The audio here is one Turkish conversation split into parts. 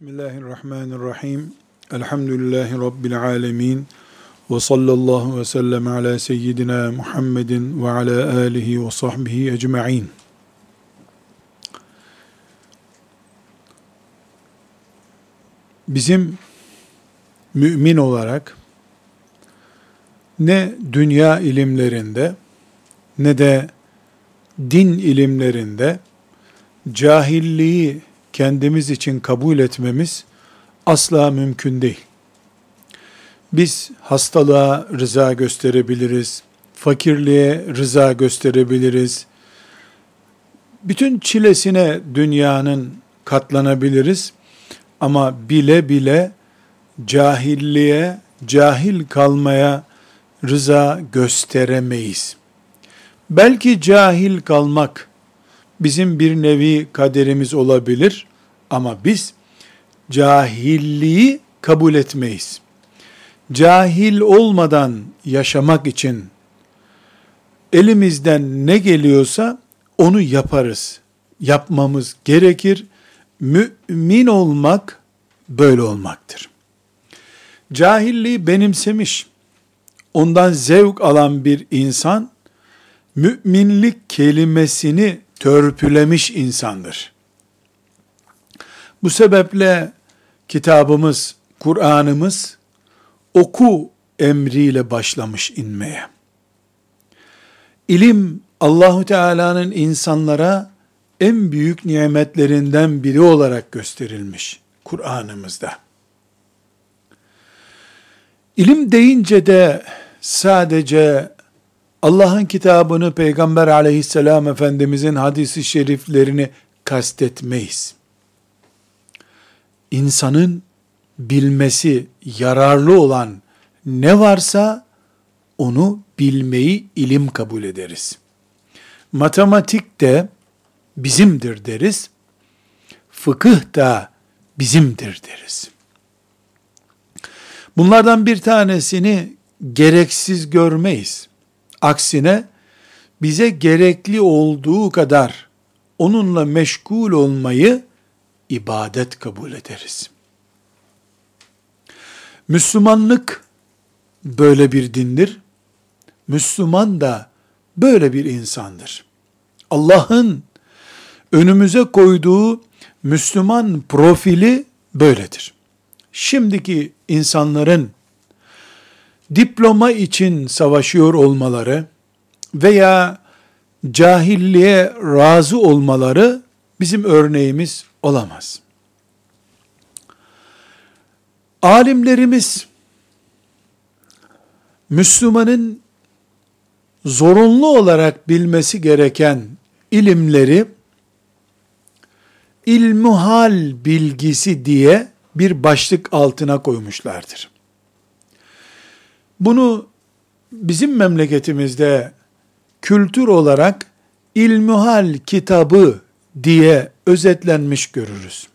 Bismillahirrahmanirrahim. Elhamdülillahi Rabbil alemin. Ve sallallahu ve sellem ala seyyidina Muhammedin ve ala alihi ve sahbihi ecma'in. Bizim mümin olarak ne dünya ilimlerinde ne de din ilimlerinde cahilliği kendimiz için kabul etmemiz asla mümkün değil. Biz hastalığa rıza gösterebiliriz, fakirliğe rıza gösterebiliriz, bütün çilesine dünyanın katlanabiliriz ama bile bile cahilliğe, cahil kalmaya rıza gösteremeyiz. Belki cahil kalmak bizim bir nevi kaderimiz olabilir ama biz cahilliği kabul etmeyiz. Cahil olmadan yaşamak için elimizden ne geliyorsa onu yaparız. Yapmamız gerekir. Mümin olmak böyle olmaktır. Cahilliği benimsemiş, ondan zevk alan bir insan, müminlik kelimesini törpülemiş insandır. Bu sebeple kitabımız, Kur'an'ımız oku emriyle başlamış inmeye. İlim Allahu Teala'nın insanlara en büyük nimetlerinden biri olarak gösterilmiş Kur'an'ımızda. İlim deyince de sadece Allah'ın kitabını Peygamber aleyhisselam Efendimizin hadisi şeriflerini kastetmeyiz. İnsanın bilmesi yararlı olan ne varsa onu bilmeyi ilim kabul ederiz. Matematik de bizimdir deriz. Fıkıh da bizimdir deriz. Bunlardan bir tanesini gereksiz görmeyiz. Aksine bize gerekli olduğu kadar onunla meşgul olmayı ibadet kabul ederiz. Müslümanlık böyle bir dindir. Müslüman da böyle bir insandır. Allah'ın önümüze koyduğu Müslüman profili böyledir. Şimdiki insanların diploma için savaşıyor olmaları veya cahilliğe razı olmaları bizim örneğimiz olamaz. Alimlerimiz Müslümanın zorunlu olarak bilmesi gereken ilimleri ilmuhal bilgisi diye bir başlık altına koymuşlardır. Bunu bizim memleketimizde kültür olarak ilmuhal kitabı diye özetlenmiş görürüz.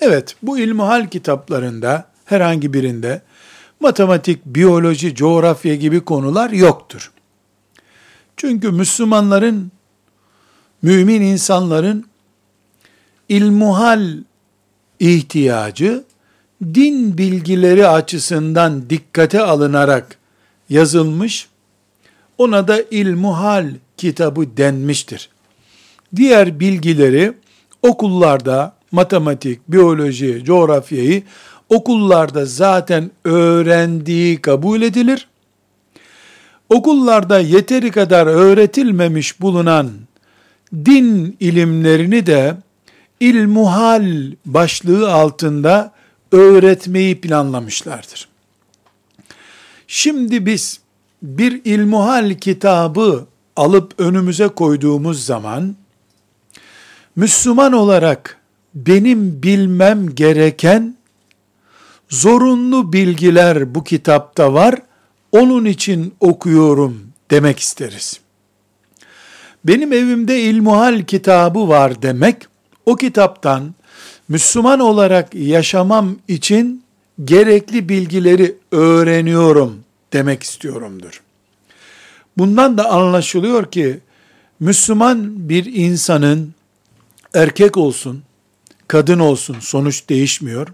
Evet, bu ilmuhal kitaplarında herhangi birinde matematik, biyoloji, coğrafya gibi konular yoktur. Çünkü Müslümanların, mümin insanların ilmuhal ihtiyacı din bilgileri açısından dikkate alınarak yazılmış, ona da ilmuhal kitabı denmiştir. Diğer bilgileri okullarda matematik, biyoloji, coğrafyayı okullarda zaten öğrendiği kabul edilir. Okullarda yeteri kadar öğretilmemiş bulunan din ilimlerini de ilmuhal başlığı altında öğretmeyi planlamışlardır. Şimdi biz bir ilmuhal kitabı alıp önümüze koyduğumuz zaman Müslüman olarak benim bilmem gereken zorunlu bilgiler bu kitapta var. Onun için okuyorum demek isteriz. Benim evimde ilmuhal kitabı var demek o kitaptan Müslüman olarak yaşamam için gerekli bilgileri öğreniyorum demek istiyorumdur. Bundan da anlaşılıyor ki Müslüman bir insanın erkek olsun, kadın olsun sonuç değişmiyor.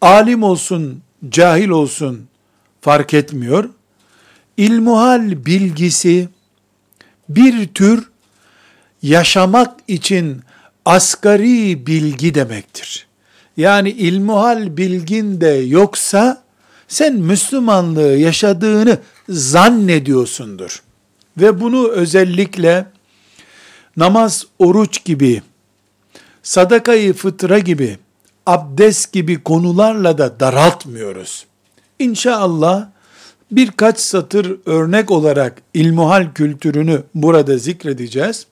Alim olsun, cahil olsun fark etmiyor. İlmuhal bilgisi bir tür yaşamak için asgari bilgi demektir. Yani ilmuhal bilgin de yoksa sen Müslümanlığı yaşadığını zannediyorsundur. Ve bunu özellikle namaz, oruç gibi, sadakayı fıtra gibi, abdest gibi konularla da daraltmıyoruz. İnşallah birkaç satır örnek olarak ilmuhal kültürünü burada zikredeceğiz.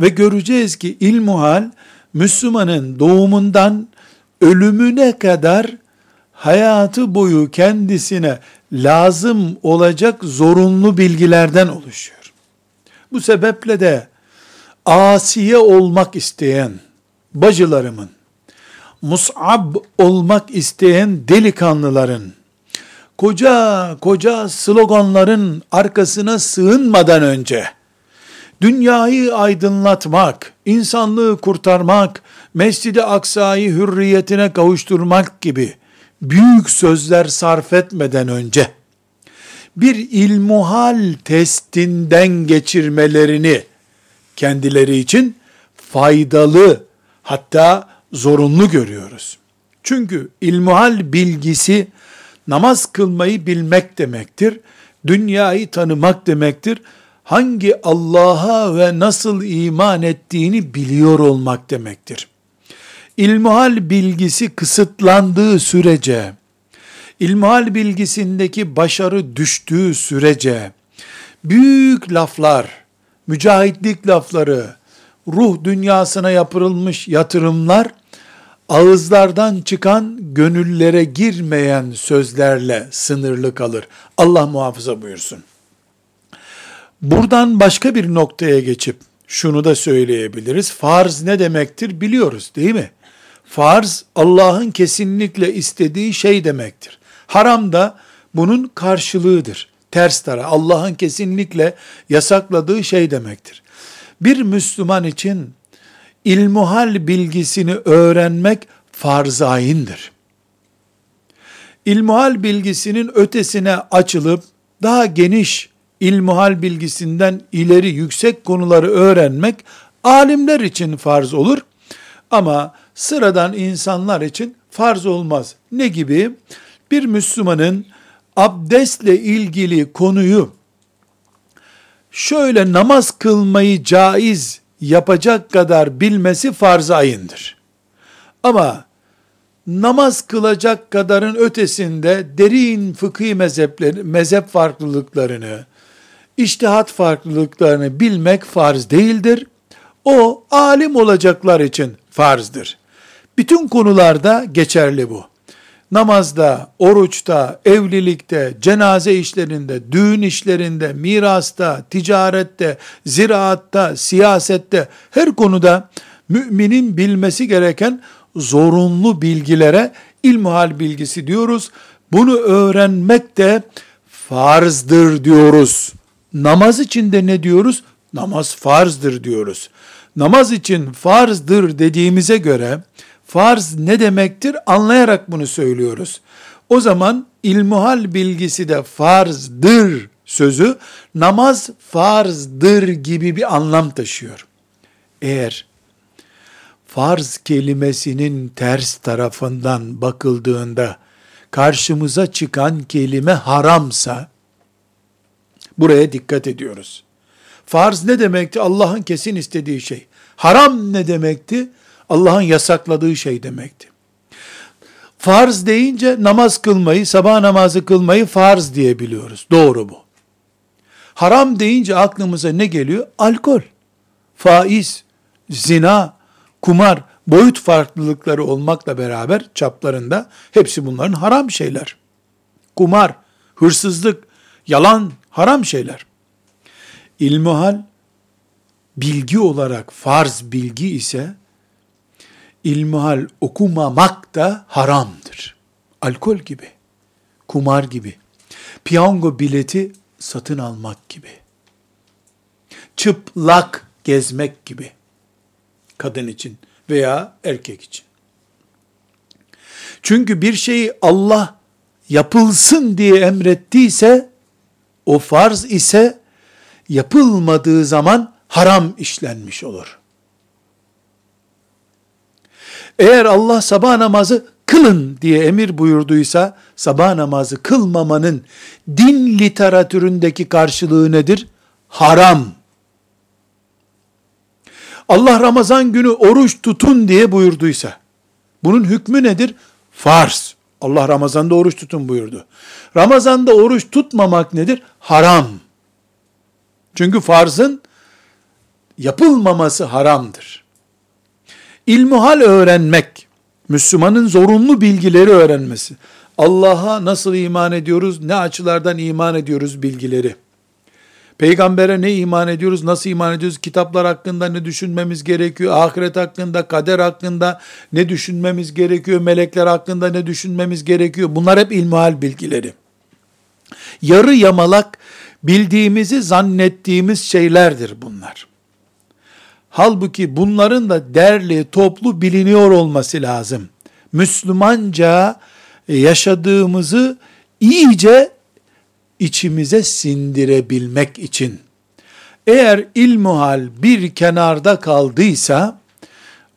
Ve göreceğiz ki ilmuhal Müslümanın doğumundan ölümüne kadar hayatı boyu kendisine lazım olacak zorunlu bilgilerden oluşuyor. Bu sebeple de asiye olmak isteyen bacılarımın, mus'ab olmak isteyen delikanlıların, koca koca sloganların arkasına sığınmadan önce, dünyayı aydınlatmak, insanlığı kurtarmak, Mescid-i Aksa'yı hürriyetine kavuşturmak gibi büyük sözler sarf etmeden önce bir ilmuhal testinden geçirmelerini kendileri için faydalı hatta zorunlu görüyoruz. Çünkü ilmuhal bilgisi namaz kılmayı bilmek demektir. Dünyayı tanımak demektir. Hangi Allah'a ve nasıl iman ettiğini biliyor olmak demektir ilmuhal bilgisi kısıtlandığı sürece, ilmuhal bilgisindeki başarı düştüğü sürece, büyük laflar, mücahitlik lafları, ruh dünyasına yapılmış yatırımlar, ağızlardan çıkan gönüllere girmeyen sözlerle sınırlı kalır. Allah muhafaza buyursun. Buradan başka bir noktaya geçip şunu da söyleyebiliriz. Farz ne demektir biliyoruz değil mi? Farz Allah'ın kesinlikle istediği şey demektir. Haram da bunun karşılığıdır. Ters tara Allah'ın kesinlikle yasakladığı şey demektir. Bir Müslüman için ilmuhal bilgisini öğrenmek farz ayindir. İlmuhal bilgisinin ötesine açılıp daha geniş ilmuhal bilgisinden ileri yüksek konuları öğrenmek alimler için farz olur. Ama sıradan insanlar için farz olmaz. Ne gibi? Bir Müslümanın abdestle ilgili konuyu şöyle namaz kılmayı caiz yapacak kadar bilmesi farz ayındır. Ama namaz kılacak kadarın ötesinde derin fıkhi mezhepleri, mezhep farklılıklarını, iştihat farklılıklarını bilmek farz değildir. O alim olacaklar için farzdır. Bütün konularda geçerli bu. Namazda, oruçta, evlilikte, cenaze işlerinde, düğün işlerinde, mirasta, ticarette, ziraatta, siyasette, her konuda müminin bilmesi gereken zorunlu bilgilere ilmuhal bilgisi diyoruz. Bunu öğrenmek de farzdır diyoruz. Namaz için de ne diyoruz? Namaz farzdır diyoruz. Namaz için farzdır dediğimize göre farz ne demektir anlayarak bunu söylüyoruz. O zaman ilmuhal bilgisi de farzdır sözü namaz farzdır gibi bir anlam taşıyor. Eğer farz kelimesinin ters tarafından bakıldığında karşımıza çıkan kelime haramsa buraya dikkat ediyoruz. Farz ne demekti? Allah'ın kesin istediği şey. Haram ne demekti? Allah'ın yasakladığı şey demekti. Farz deyince namaz kılmayı, sabah namazı kılmayı farz diye biliyoruz. Doğru bu. Haram deyince aklımıza ne geliyor? Alkol, faiz, zina, kumar, boyut farklılıkları olmakla beraber çaplarında hepsi bunların haram şeyler. Kumar, hırsızlık, yalan haram şeyler. İlmuhal bilgi olarak farz bilgi ise ilmihal okumamak da haramdır. Alkol gibi, kumar gibi, piyango bileti satın almak gibi, çıplak gezmek gibi, kadın için veya erkek için. Çünkü bir şeyi Allah yapılsın diye emrettiyse, o farz ise yapılmadığı zaman haram işlenmiş olur. Eğer Allah sabah namazı kılın diye emir buyurduysa, sabah namazı kılmamanın din literatüründeki karşılığı nedir? Haram. Allah Ramazan günü oruç tutun diye buyurduysa, bunun hükmü nedir? Farz. Allah Ramazan'da oruç tutun buyurdu. Ramazan'da oruç tutmamak nedir? Haram. Çünkü farzın yapılmaması haramdır. İlmuhal öğrenmek, Müslümanın zorunlu bilgileri öğrenmesi. Allah'a nasıl iman ediyoruz, ne açılardan iman ediyoruz bilgileri. Peygambere ne iman ediyoruz, nasıl iman ediyoruz, kitaplar hakkında ne düşünmemiz gerekiyor, ahiret hakkında, kader hakkında ne düşünmemiz gerekiyor, melekler hakkında ne düşünmemiz gerekiyor. Bunlar hep ilmihal bilgileri. Yarı yamalak bildiğimizi zannettiğimiz şeylerdir bunlar. Halbuki bunların da derli, toplu biliniyor olması lazım. Müslümanca yaşadığımızı iyice içimize sindirebilmek için. Eğer ilmuhal bir kenarda kaldıysa,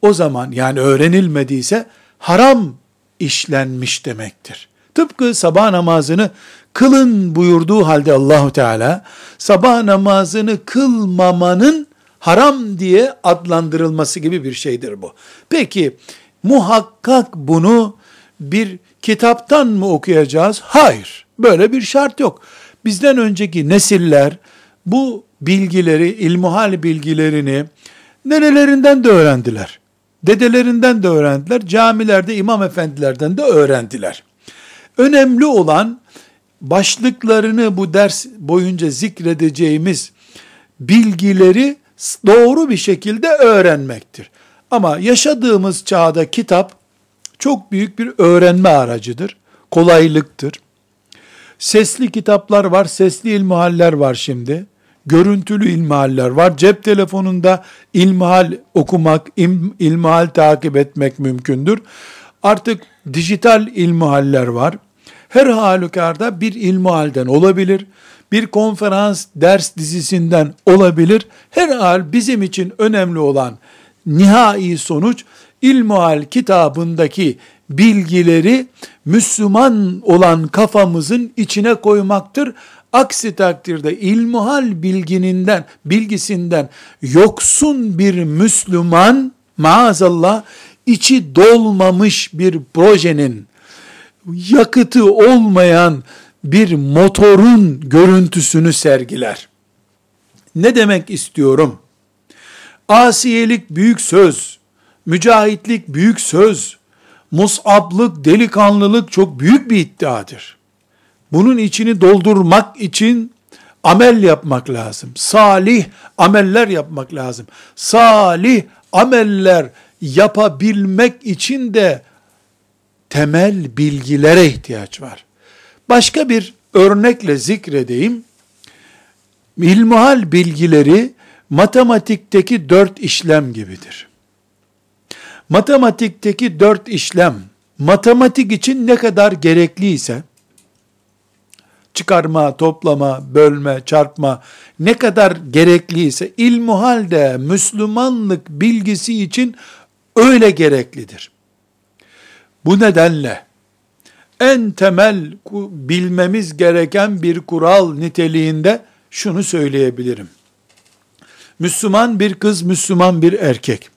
o zaman yani öğrenilmediyse haram işlenmiş demektir. Tıpkı sabah namazını kılın buyurduğu halde Allahu Teala sabah namazını kılmamanın haram diye adlandırılması gibi bir şeydir bu. Peki muhakkak bunu bir kitaptan mı okuyacağız? Hayır. Böyle bir şart yok. Bizden önceki nesiller bu bilgileri, ilmuhal bilgilerini nerelerinden de öğrendiler. Dedelerinden de öğrendiler. Camilerde imam efendilerden de öğrendiler. Önemli olan başlıklarını bu ders boyunca zikredeceğimiz bilgileri doğru bir şekilde öğrenmektir. Ama yaşadığımız çağda kitap çok büyük bir öğrenme aracıdır. Kolaylıktır. Sesli kitaplar var, sesli ilmihaller var şimdi. Görüntülü ilmihaller var. Cep telefonunda ilmihal okumak, ilmihal takip etmek mümkündür. Artık dijital ilmihaller var. Her halükarda bir ilmihalden olabilir. Bir konferans, ders dizisinden olabilir. Her hal bizim için önemli olan nihai sonuç İlmuhal kitabındaki bilgileri Müslüman olan kafamızın içine koymaktır. Aksi takdirde ilmuhal bilgininden, bilgisinden yoksun bir Müslüman maazallah içi dolmamış bir projenin yakıtı olmayan bir motorun görüntüsünü sergiler. Ne demek istiyorum? Asiyelik büyük söz, mücahitlik büyük söz, musablık, delikanlılık çok büyük bir iddiadır. Bunun içini doldurmak için amel yapmak lazım. Salih ameller yapmak lazım. Salih ameller yapabilmek için de temel bilgilere ihtiyaç var. Başka bir örnekle zikredeyim. İlmuhal bilgileri matematikteki dört işlem gibidir. Matematikteki dört işlem, matematik için ne kadar gerekliyse, çıkarma, toplama, bölme, çarpma ne kadar gerekliyse ilmuhalde Müslümanlık bilgisi için öyle gereklidir. Bu nedenle en temel bilmemiz gereken bir kural niteliğinde şunu söyleyebilirim. Müslüman bir kız, Müslüman bir erkek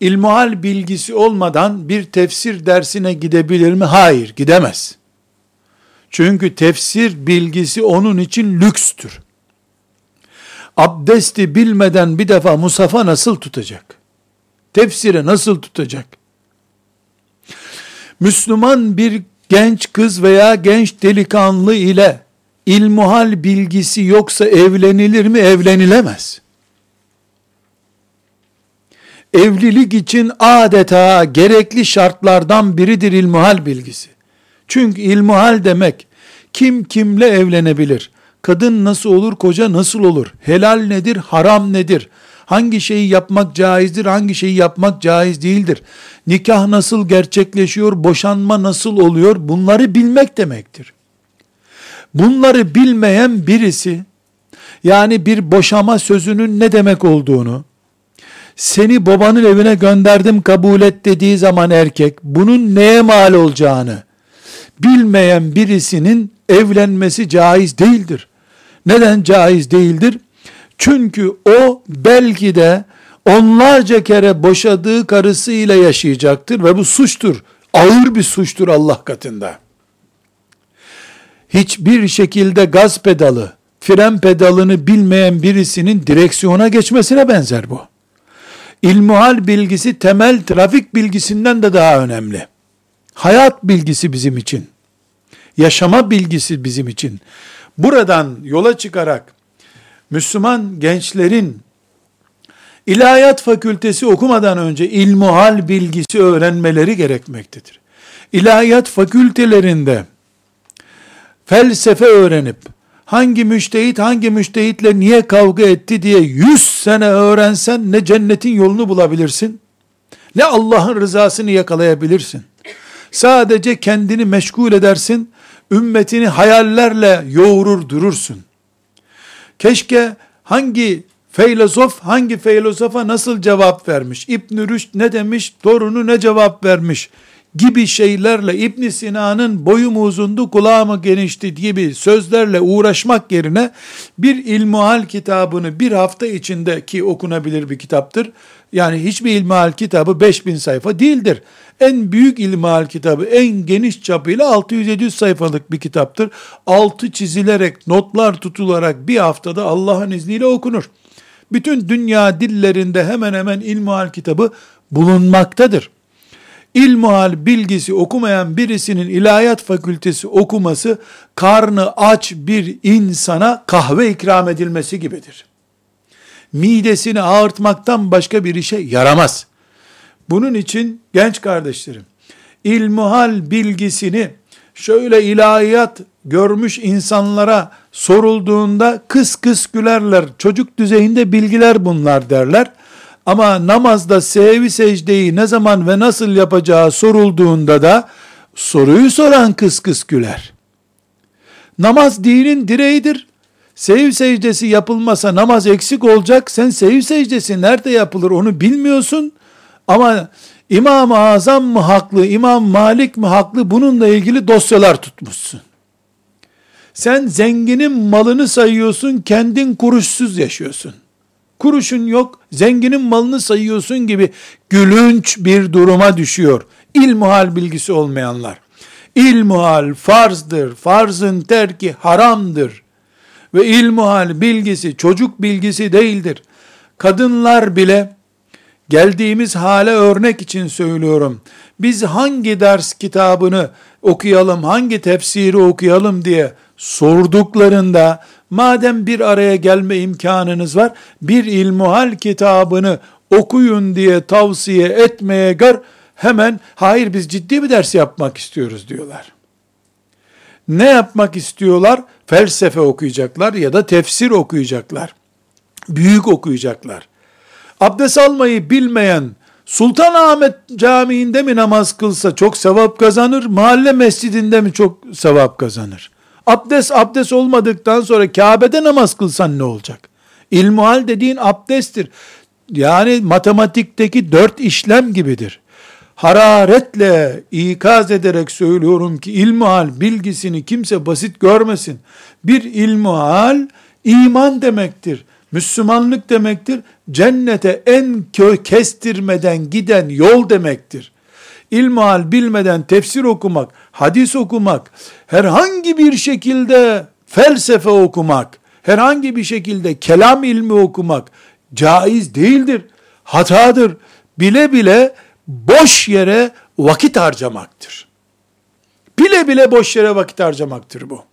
ilmuhal bilgisi olmadan bir tefsir dersine gidebilir mi? Hayır, gidemez. Çünkü tefsir bilgisi onun için lükstür. Abdesti bilmeden bir defa musafa nasıl tutacak? Tefsiri nasıl tutacak? Müslüman bir genç kız veya genç delikanlı ile ilmuhal bilgisi yoksa evlenilir mi? Evlenilemez evlilik için adeta gerekli şartlardan biridir ilmuhal bilgisi. Çünkü ilmuhal demek kim kimle evlenebilir? Kadın nasıl olur, koca nasıl olur? Helal nedir, haram nedir? Hangi şeyi yapmak caizdir, hangi şeyi yapmak caiz değildir. Nikah nasıl gerçekleşiyor, boşanma nasıl oluyor bunları bilmek demektir. Bunları bilmeyen birisi yani bir boşama sözünün ne demek olduğunu, seni babanın evine gönderdim kabul et dediği zaman erkek bunun neye mal olacağını bilmeyen birisinin evlenmesi caiz değildir. Neden caiz değildir? Çünkü o belki de onlarca kere boşadığı karısıyla yaşayacaktır ve bu suçtur. Ağır bir suçtur Allah katında. Hiçbir şekilde gaz pedalı, fren pedalını bilmeyen birisinin direksiyona geçmesine benzer bu. İlmuhal bilgisi temel trafik bilgisinden de daha önemli. Hayat bilgisi bizim için. Yaşama bilgisi bizim için. Buradan yola çıkarak Müslüman gençlerin ilahiyat fakültesi okumadan önce ilmuhal bilgisi öğrenmeleri gerekmektedir. İlahiyat fakültelerinde felsefe öğrenip hangi müştehit hangi müştehitle niye kavga etti diye yüz sene öğrensen ne cennetin yolunu bulabilirsin ne Allah'ın rızasını yakalayabilirsin. Sadece kendini meşgul edersin, ümmetini hayallerle yoğurur durursun. Keşke hangi filozof hangi filozofa nasıl cevap vermiş, İbn Rüşd ne demiş, torunu ne cevap vermiş gibi şeylerle İbn Sina'nın boyu mu uzundu, kulağı mı genişti gibi sözlerle uğraşmak yerine bir ilmuhal kitabını bir hafta içinde ki okunabilir bir kitaptır. Yani hiçbir ilmuhal kitabı 5000 sayfa değildir. En büyük ilmihal kitabı en geniş çapıyla 600-700 sayfalık bir kitaptır. Altı çizilerek, notlar tutularak bir haftada Allah'ın izniyle okunur. Bütün dünya dillerinde hemen hemen ilmuhal kitabı bulunmaktadır. İlmuhal bilgisi okumayan birisinin ilahiyat fakültesi okuması karnı aç bir insana kahve ikram edilmesi gibidir. Midesini ağırtmaktan başka bir işe yaramaz. Bunun için genç kardeşlerim, ilmuhal bilgisini şöyle ilahiyat görmüş insanlara sorulduğunda kıs kıs gülerler. Çocuk düzeyinde bilgiler bunlar derler. Ama namazda sevi secdeyi ne zaman ve nasıl yapacağı sorulduğunda da soruyu soran kıs kıs güler. Namaz dinin direğidir. Sev secdesi yapılmasa namaz eksik olacak. Sen sev secdesi nerede yapılır onu bilmiyorsun. Ama İmam-ı Azam mı haklı, İmam Malik mi haklı bununla ilgili dosyalar tutmuşsun. Sen zenginin malını sayıyorsun, kendin kuruşsuz yaşıyorsun. Kuruşun yok, zenginin malını sayıyorsun gibi gülünç bir duruma düşüyor. İlmuhal bilgisi olmayanlar. İlmuhal farzdır, farzın terki haramdır. Ve ilmuhal bilgisi çocuk bilgisi değildir. Kadınlar bile geldiğimiz hale örnek için söylüyorum. Biz hangi ders kitabını okuyalım, hangi tefsiri okuyalım diye sorduklarında madem bir araya gelme imkanınız var, bir ilmuhal kitabını okuyun diye tavsiye etmeye gör, hemen hayır biz ciddi bir ders yapmak istiyoruz diyorlar. Ne yapmak istiyorlar? Felsefe okuyacaklar ya da tefsir okuyacaklar. Büyük okuyacaklar. Abdest almayı bilmeyen Sultanahmet Camii'nde mi namaz kılsa çok sevap kazanır, mahalle mescidinde mi çok sevap kazanır? Abdest abdest olmadıktan sonra Kabe'de namaz kılsan ne olacak? İlmuhal dediğin abdesttir. Yani matematikteki dört işlem gibidir. Hararetle ikaz ederek söylüyorum ki ilmuhal bilgisini kimse basit görmesin. Bir ilmuhal iman demektir. Müslümanlık demektir. Cennete en kö kestirmeden giden yol demektir. İlmihal bilmeden tefsir okumak, hadis okumak, herhangi bir şekilde felsefe okumak, herhangi bir şekilde kelam ilmi okumak caiz değildir. Hatadır. Bile bile boş yere vakit harcamaktır. Bile bile boş yere vakit harcamaktır bu.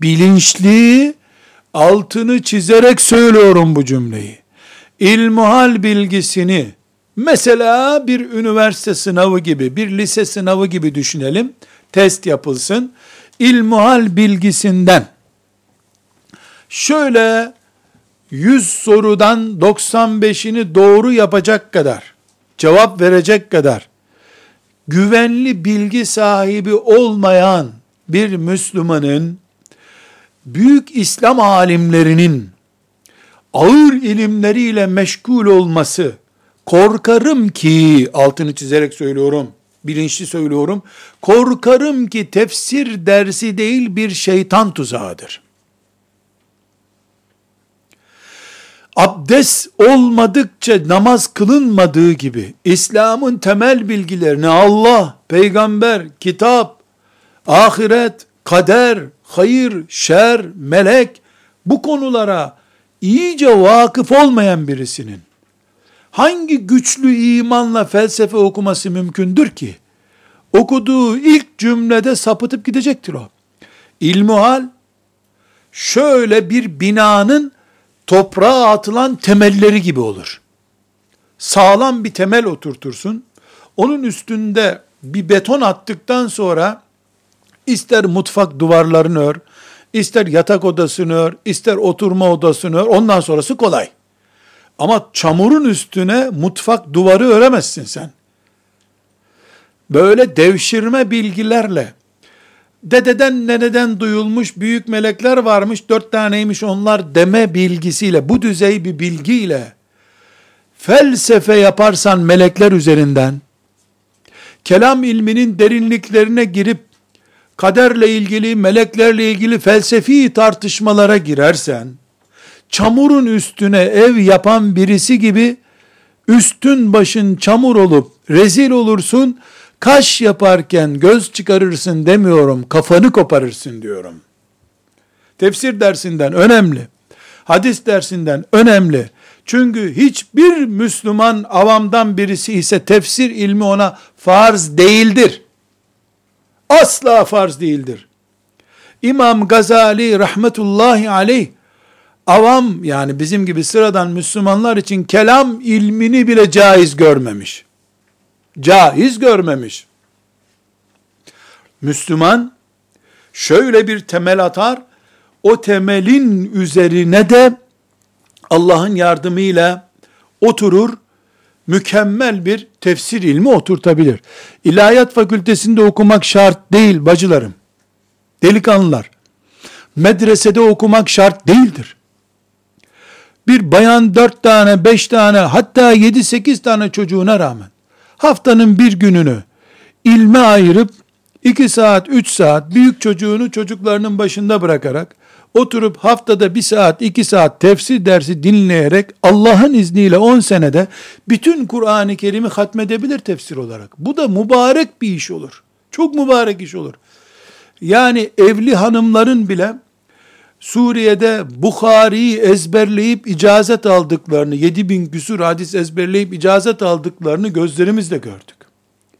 Bilinçli altını çizerek söylüyorum bu cümleyi. İlmuhal bilgisini mesela bir üniversite sınavı gibi, bir lise sınavı gibi düşünelim. Test yapılsın. İlmuhal bilgisinden şöyle 100 sorudan 95'ini doğru yapacak kadar, cevap verecek kadar güvenli bilgi sahibi olmayan bir Müslümanın büyük İslam alimlerinin ağır ilimleriyle meşgul olması korkarım ki altını çizerek söylüyorum bilinçli söylüyorum korkarım ki tefsir dersi değil bir şeytan tuzağıdır. abdest olmadıkça namaz kılınmadığı gibi İslam'ın temel bilgilerini Allah, peygamber, kitap, ahiret, kader, hayır, şer, melek bu konulara iyice vakıf olmayan birisinin hangi güçlü imanla felsefe okuması mümkündür ki? Okuduğu ilk cümlede sapıtıp gidecektir o. İlmuhal şöyle bir binanın toprağa atılan temelleri gibi olur. Sağlam bir temel oturtursun. Onun üstünde bir beton attıktan sonra ister mutfak duvarlarını ör, ister yatak odasını ör, ister oturma odasını ör, ondan sonrası kolay. Ama çamurun üstüne mutfak duvarı öremezsin sen. Böyle devşirme bilgilerle dededen neneden duyulmuş büyük melekler varmış, dört taneymiş onlar deme bilgisiyle, bu düzey bir bilgiyle, felsefe yaparsan melekler üzerinden, kelam ilminin derinliklerine girip, kaderle ilgili, meleklerle ilgili felsefi tartışmalara girersen, çamurun üstüne ev yapan birisi gibi, üstün başın çamur olup, rezil olursun, kaş yaparken göz çıkarırsın demiyorum, kafanı koparırsın diyorum. Tefsir dersinden önemli. Hadis dersinden önemli. Çünkü hiçbir Müslüman avamdan birisi ise tefsir ilmi ona farz değildir. Asla farz değildir. İmam Gazali rahmetullahi aleyh avam yani bizim gibi sıradan Müslümanlar için kelam ilmini bile caiz görmemiş caiz görmemiş. Müslüman şöyle bir temel atar, o temelin üzerine de Allah'ın yardımıyla oturur, mükemmel bir tefsir ilmi oturtabilir. İlahiyat fakültesinde okumak şart değil bacılarım. Delikanlılar. Medresede okumak şart değildir. Bir bayan dört tane, beş tane, hatta yedi sekiz tane çocuğuna rağmen haftanın bir gününü ilme ayırıp 2 saat, 3 saat büyük çocuğunu çocuklarının başında bırakarak oturup haftada 1 saat, 2 saat tefsir dersi dinleyerek Allah'ın izniyle 10 senede bütün Kur'an-ı Kerim'i hatmedebilir tefsir olarak. Bu da mübarek bir iş olur. Çok mübarek iş olur. Yani evli hanımların bile Suriye'de Bukhari'yi ezberleyip icazet aldıklarını, 7 bin küsur hadis ezberleyip icazet aldıklarını gözlerimizle gördük.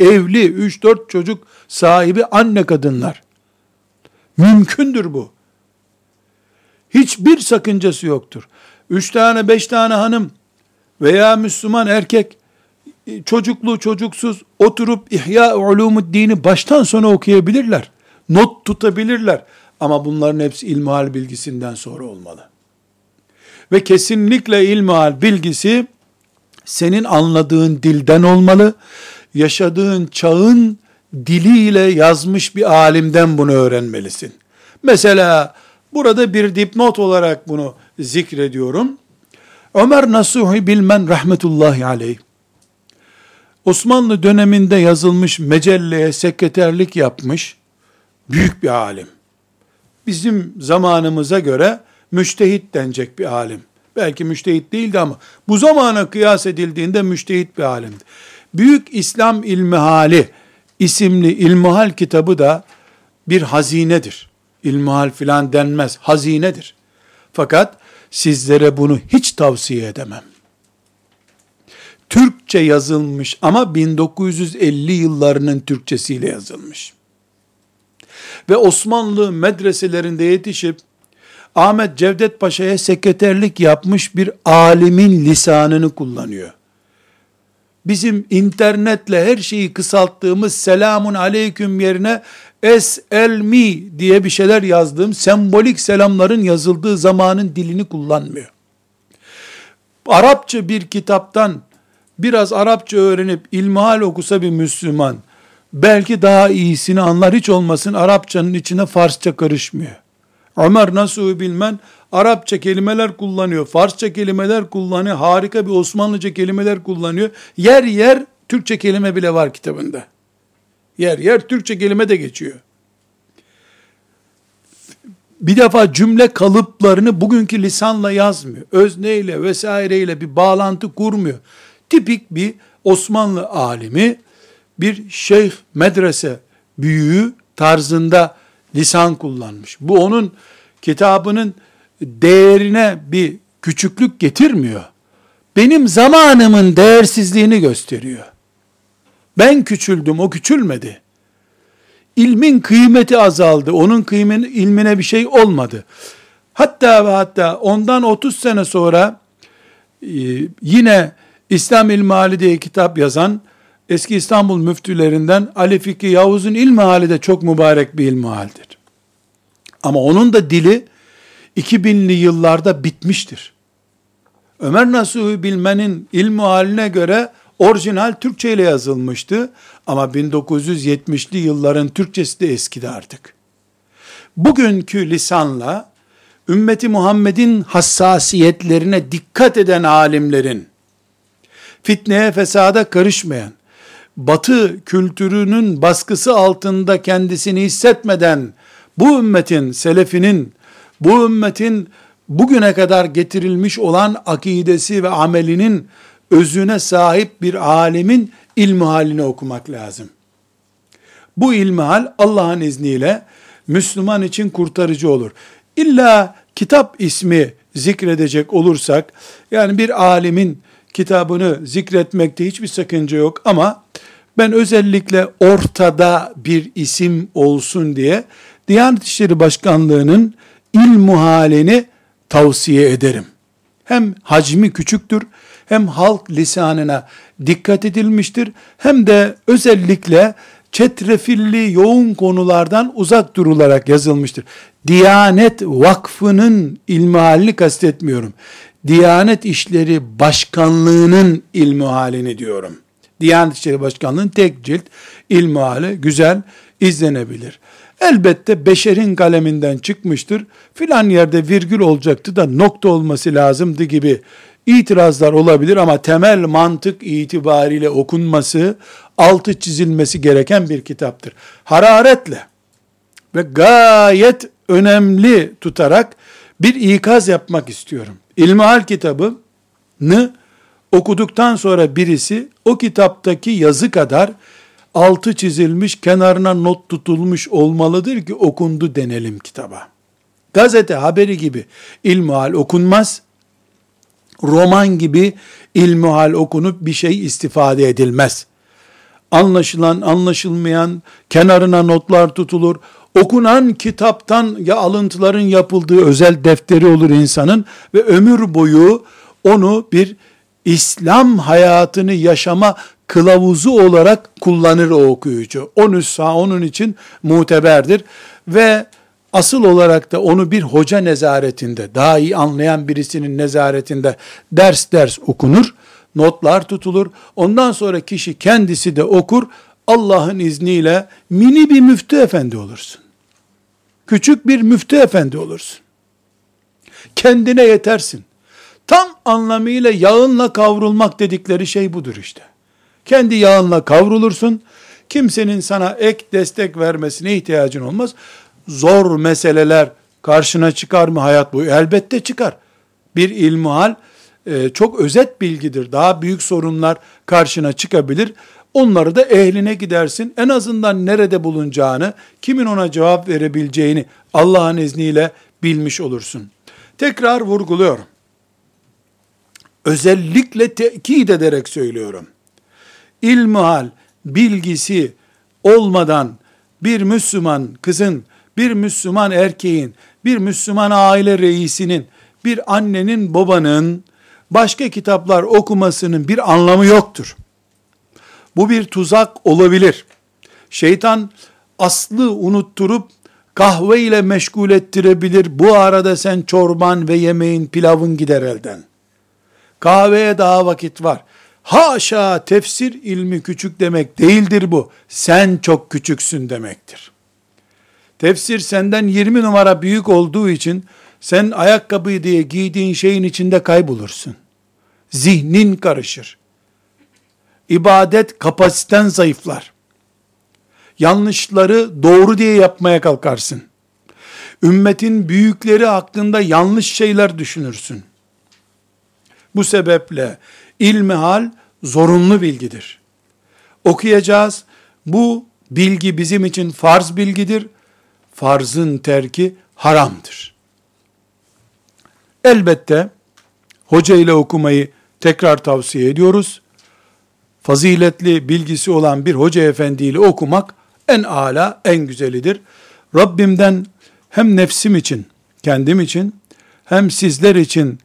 Evli, 3-4 çocuk sahibi anne kadınlar. Mümkündür bu. Hiçbir sakıncası yoktur. 3 tane 5 tane hanım veya Müslüman erkek çocuklu çocuksuz oturup İhya Ulumuddin'i baştan sona okuyabilirler. Not tutabilirler. Ama bunların hepsi ilmihal bilgisinden sonra olmalı. Ve kesinlikle ilmihal bilgisi senin anladığın dilden olmalı. Yaşadığın çağın diliyle yazmış bir alimden bunu öğrenmelisin. Mesela burada bir dipnot olarak bunu zikrediyorum. Ömer Nasuhi Bilmen rahmetullahi aleyh Osmanlı döneminde yazılmış mecelleye sekreterlik yapmış büyük bir alim bizim zamanımıza göre müştehit denecek bir alim. Belki müştehit değildi ama bu zamana kıyas edildiğinde müştehit bir alimdi. Büyük İslam İlmihali isimli İlmihal kitabı da bir hazinedir. İlmihal filan denmez, hazinedir. Fakat sizlere bunu hiç tavsiye edemem. Türkçe yazılmış ama 1950 yıllarının Türkçesiyle yazılmış ve Osmanlı medreselerinde yetişip Ahmet Cevdet Paşa'ya sekreterlik yapmış bir alimin lisanını kullanıyor. Bizim internetle her şeyi kısalttığımız selamun aleyküm yerine es-el-mi diye bir şeyler yazdığım sembolik selamların yazıldığı zamanın dilini kullanmıyor. Arapça bir kitaptan biraz Arapça öğrenip ilmihal okusa bir Müslüman, belki daha iyisini anlar hiç olmasın Arapçanın içine Farsça karışmıyor. Ömer Nasuh'u bilmen Arapça kelimeler kullanıyor, Farsça kelimeler kullanıyor, harika bir Osmanlıca kelimeler kullanıyor. Yer yer Türkçe kelime bile var kitabında. Yer yer Türkçe kelime de geçiyor. Bir defa cümle kalıplarını bugünkü lisanla yazmıyor. Özneyle vesaireyle bir bağlantı kurmuyor. Tipik bir Osmanlı alimi, bir şeyh medrese büyüğü tarzında lisan kullanmış. Bu onun kitabının değerine bir küçüklük getirmiyor. Benim zamanımın değersizliğini gösteriyor. Ben küçüldüm, o küçülmedi. İlmin kıymeti azaldı. Onun kıymen, ilmine bir şey olmadı. Hatta ve hatta ondan 30 sene sonra e, yine İslam İlmihali diye kitap yazan eski İstanbul müftülerinden Ali Fikri Yavuz'un ilmihali de çok mübarek bir ilmihaldir. Ama onun da dili 2000'li yıllarda bitmiştir. Ömer Nasuhi Bilmen'in ilmi haline göre orijinal Türkçe ile yazılmıştı. Ama 1970'li yılların Türkçesi de eskidi artık. Bugünkü lisanla ümmeti Muhammed'in hassasiyetlerine dikkat eden alimlerin, fitneye fesada karışmayan, batı kültürünün baskısı altında kendisini hissetmeden, bu ümmetin, selefinin, bu ümmetin bugüne kadar getirilmiş olan akidesi ve amelinin özüne sahip bir alemin ilmihalini okumak lazım. Bu ilmihal Allah'ın izniyle Müslüman için kurtarıcı olur. İlla kitap ismi zikredecek olursak, yani bir alimin kitabını zikretmekte hiçbir sakınca yok ama ben özellikle ortada bir isim olsun diye Diyanet İşleri Başkanlığı'nın ilmuhalini tavsiye ederim. Hem hacmi küçüktür, hem halk lisanına dikkat edilmiştir, hem de özellikle çetrefilli yoğun konulardan uzak durularak yazılmıştır. Diyanet Vakfı'nın ilmihalini kastetmiyorum. Diyanet İşleri Başkanlığı'nın ilmihalini diyorum. Diyanet İşleri Başkanlığı'nın tek cilt ilmihali güzel izlenebilir. Elbette beşerin kaleminden çıkmıştır. Filan yerde virgül olacaktı da nokta olması lazımdı gibi itirazlar olabilir ama temel mantık itibariyle okunması, altı çizilmesi gereken bir kitaptır. Hararetle ve gayet önemli tutarak bir ikaz yapmak istiyorum. İlmihal kitabını okuduktan sonra birisi o kitaptaki yazı kadar altı çizilmiş, kenarına not tutulmuş olmalıdır ki okundu denelim kitaba. Gazete haberi gibi ilmuhal okunmaz. Roman gibi ilmuhal okunup bir şey istifade edilmez. Anlaşılan, anlaşılmayan, kenarına notlar tutulur. Okunan kitaptan ya alıntıların yapıldığı özel defteri olur insanın ve ömür boyu onu bir İslam hayatını yaşama kılavuzu olarak kullanır o okuyucu. O nüsha onun için muteberdir ve asıl olarak da onu bir hoca nezaretinde, daha iyi anlayan birisinin nezaretinde ders ders okunur, notlar tutulur. Ondan sonra kişi kendisi de okur, Allah'ın izniyle mini bir müftü efendi olursun. Küçük bir müftü efendi olursun. Kendine yetersin. Tam anlamıyla yağınla kavrulmak dedikleri şey budur işte. Kendi yağınla kavrulursun. Kimsenin sana ek destek vermesine ihtiyacın olmaz. Zor meseleler karşına çıkar mı hayat boyu? Elbette çıkar. Bir ilmuhal e, çok özet bilgidir. Daha büyük sorunlar karşına çıkabilir. Onları da ehline gidersin. En azından nerede bulunacağını, kimin ona cevap verebileceğini Allah'ın izniyle bilmiş olursun. Tekrar vurguluyorum. Özellikle tekit ederek söylüyorum ilmuhal bilgisi olmadan bir Müslüman kızın, bir Müslüman erkeğin, bir Müslüman aile reisinin, bir annenin, babanın başka kitaplar okumasının bir anlamı yoktur. Bu bir tuzak olabilir. Şeytan aslı unutturup kahve ile meşgul ettirebilir. Bu arada sen çorban ve yemeğin pilavın gider elden. Kahveye daha vakit var. Haşa tefsir ilmi küçük demek değildir bu. Sen çok küçüksün demektir. Tefsir senden 20 numara büyük olduğu için sen ayakkabı diye giydiğin şeyin içinde kaybolursun. Zihnin karışır. İbadet kapasiten zayıflar. Yanlışları doğru diye yapmaya kalkarsın. Ümmetin büyükleri hakkında yanlış şeyler düşünürsün. Bu sebeple ilmihal zorunlu bilgidir. Okuyacağız. Bu bilgi bizim için farz bilgidir. Farzın terki haramdır. Elbette hoca ile okumayı tekrar tavsiye ediyoruz. Faziletli bilgisi olan bir hoca efendiyle okumak en ala, en güzelidir. Rabbimden hem nefsim için, kendim için, hem sizler için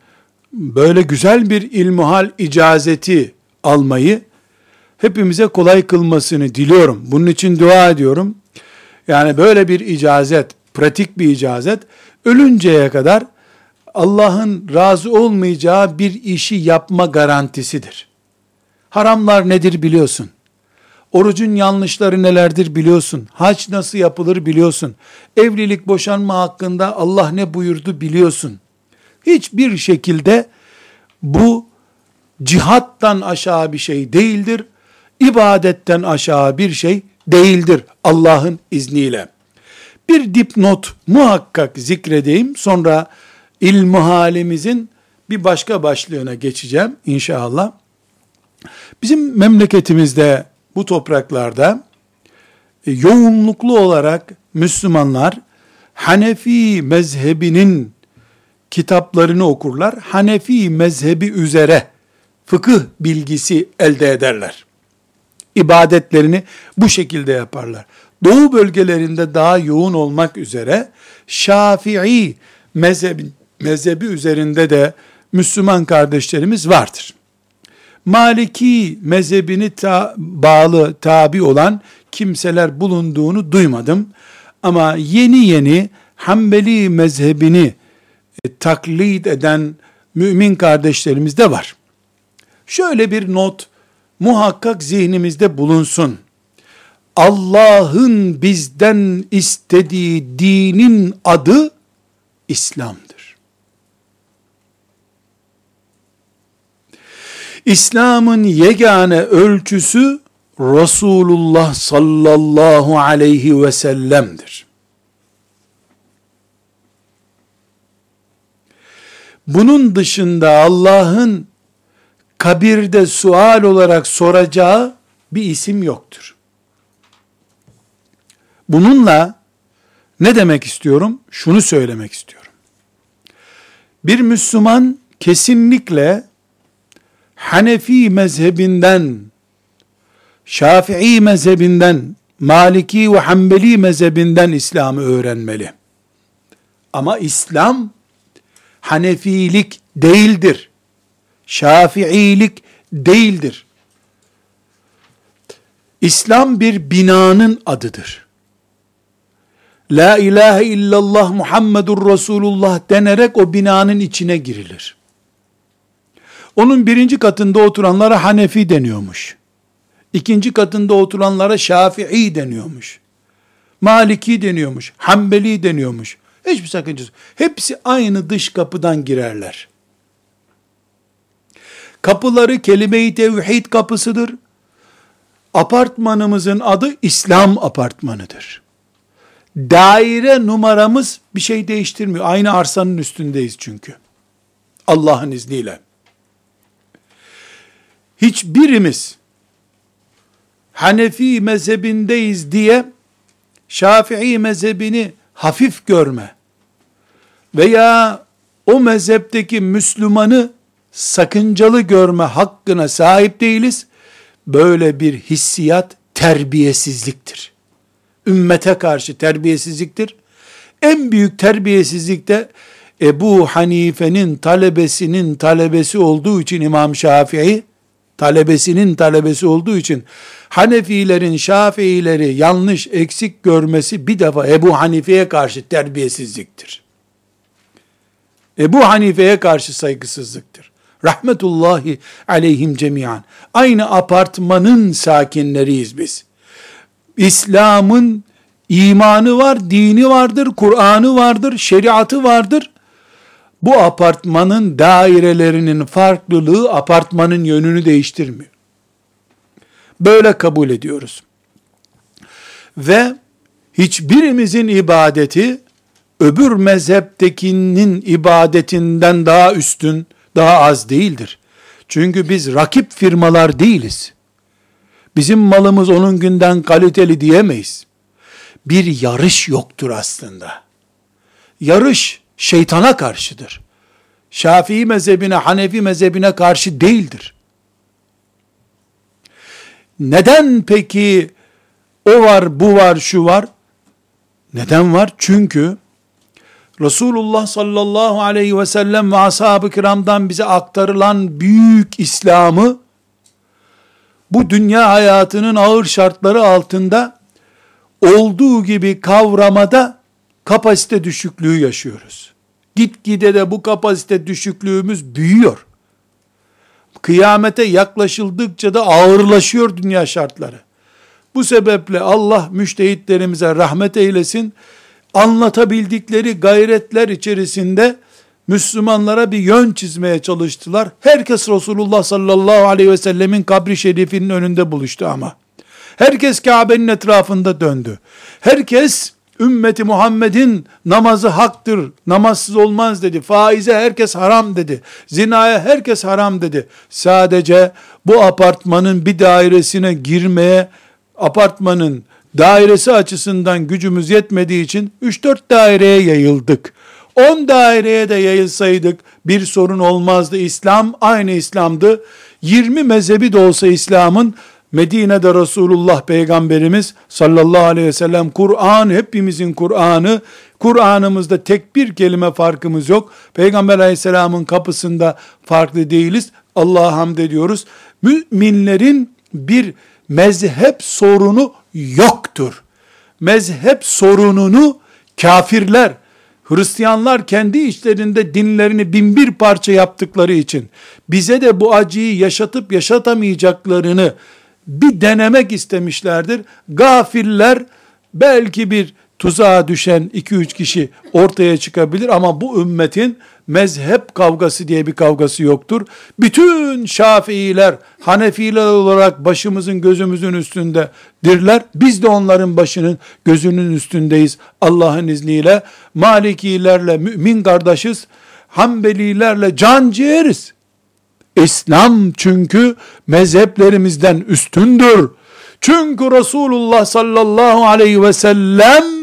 böyle güzel bir ilmuhal icazeti almayı hepimize kolay kılmasını diliyorum. Bunun için dua ediyorum. Yani böyle bir icazet, pratik bir icazet, ölünceye kadar Allah'ın razı olmayacağı bir işi yapma garantisidir. Haramlar nedir biliyorsun. Orucun yanlışları nelerdir biliyorsun. Hac nasıl yapılır biliyorsun. Evlilik boşanma hakkında Allah ne buyurdu biliyorsun. Hiçbir şekilde bu cihattan aşağı bir şey değildir. İbadetten aşağı bir şey değildir Allah'ın izniyle. Bir dipnot muhakkak zikredeyim. Sonra ilmu halimizin bir başka başlığına geçeceğim inşallah. Bizim memleketimizde bu topraklarda e, yoğunluklu olarak Müslümanlar Hanefi mezhebinin kitaplarını okurlar. Hanefi mezhebi üzere fıkıh bilgisi elde ederler. İbadetlerini bu şekilde yaparlar. Doğu bölgelerinde daha yoğun olmak üzere Şafii mezhebi, mezhebi üzerinde de Müslüman kardeşlerimiz vardır. Maliki mezhebini ta, bağlı, tabi olan kimseler bulunduğunu duymadım. Ama yeni yeni Hanbeli mezhebini taklit eden mümin kardeşlerimiz de var. Şöyle bir not muhakkak zihnimizde bulunsun. Allah'ın bizden istediği dinin adı İslam'dır. İslam'ın yegane ölçüsü Resulullah sallallahu aleyhi ve sellem'dir. Bunun dışında Allah'ın kabirde sual olarak soracağı bir isim yoktur. Bununla ne demek istiyorum? Şunu söylemek istiyorum. Bir Müslüman kesinlikle Hanefi mezhebinden, Şafii mezhebinden, Maliki ve Hanbeli mezhebinden İslam'ı öğrenmeli. Ama İslam Hanefilik değildir. Şafiilik değildir. İslam bir binanın adıdır. La ilahe illallah Muhammedur Resulullah denerek o binanın içine girilir. Onun birinci katında oturanlara Hanefi deniyormuş. İkinci katında oturanlara Şafii deniyormuş. Maliki deniyormuş. Hanbeli deniyormuş. Hiçbir sakıncası. Hepsi aynı dış kapıdan girerler. Kapıları kelime-i tevhid kapısıdır. Apartmanımızın adı İslam apartmanıdır. Daire numaramız bir şey değiştirmiyor. Aynı arsanın üstündeyiz çünkü. Allah'ın izniyle. Hiçbirimiz Hanefi mezhebindeyiz diye Şafii mezhebini hafif görme veya o mezhepteki Müslümanı sakıncalı görme hakkına sahip değiliz. Böyle bir hissiyat terbiyesizliktir. Ümmete karşı terbiyesizliktir. En büyük terbiyesizlik de Ebu Hanife'nin talebesinin talebesi olduğu için İmam Şafii, talebesinin talebesi olduğu için Hanefilerin, Şafiileri yanlış, eksik görmesi bir defa Ebu Hanife'ye karşı terbiyesizliktir. Ebu Hanife'ye karşı saygısızlıktır. Rahmetullahi aleyhim cemiyan. Aynı apartmanın sakinleriyiz biz. İslam'ın imanı var, dini vardır, Kur'an'ı vardır, şeriatı vardır. Bu apartmanın dairelerinin farklılığı apartmanın yönünü değiştirmiyor. Böyle kabul ediyoruz. Ve hiçbirimizin ibadeti öbür mezheptekinin ibadetinden daha üstün, daha az değildir. Çünkü biz rakip firmalar değiliz. Bizim malımız onun günden kaliteli diyemeyiz. Bir yarış yoktur aslında. Yarış şeytana karşıdır. Şafii mezhebine, Hanefi mezhebine karşı değildir. Neden peki o var, bu var, şu var? Neden var? Çünkü Resulullah sallallahu aleyhi ve sellem ve ashab-ı kiramdan bize aktarılan büyük İslam'ı bu dünya hayatının ağır şartları altında olduğu gibi kavramada kapasite düşüklüğü yaşıyoruz. Gitgide de bu kapasite düşüklüğümüz büyüyor. Kıyamete yaklaşıldıkça da ağırlaşıyor dünya şartları. Bu sebeple Allah müştehitlerimize rahmet eylesin. Anlatabildikleri gayretler içerisinde Müslümanlara bir yön çizmeye çalıştılar. Herkes Resulullah sallallahu aleyhi ve sellemin kabri şerifinin önünde buluştu ama. Herkes Kabe'nin etrafında döndü. Herkes ümmeti Muhammed'in namazı haktır, namazsız olmaz dedi. Faize herkes haram dedi. Zinaya herkes haram dedi. Sadece bu apartmanın bir dairesine girmeye apartmanın dairesi açısından gücümüz yetmediği için 3-4 daireye yayıldık. 10 daireye de yayılsaydık bir sorun olmazdı. İslam aynı İslam'dı. 20 mezhebi de olsa İslam'ın Medine'de Resulullah peygamberimiz sallallahu aleyhi ve sellem Kur'an hepimizin Kur'an'ı Kur'an'ımızda tek bir kelime farkımız yok. Peygamber aleyhisselamın kapısında farklı değiliz. Allah'a hamd ediyoruz. Müminlerin bir mezhep sorunu yoktur. Mezhep sorununu kafirler, Hristiyanlar kendi içlerinde dinlerini binbir parça yaptıkları için bize de bu acıyı yaşatıp yaşatamayacaklarını bir denemek istemişlerdir. Gafiller belki bir tuzağa düşen 2-3 kişi ortaya çıkabilir ama bu ümmetin mezhep kavgası diye bir kavgası yoktur. Bütün Şafiiler, Hanefiler olarak başımızın gözümüzün üstünde dirler. Biz de onların başının gözünün üstündeyiz Allah'ın izniyle. Malikilerle mümin kardeşiz. Hanbelilerle can ciğeriz. İslam çünkü mezheplerimizden üstündür. Çünkü Resulullah sallallahu aleyhi ve sellem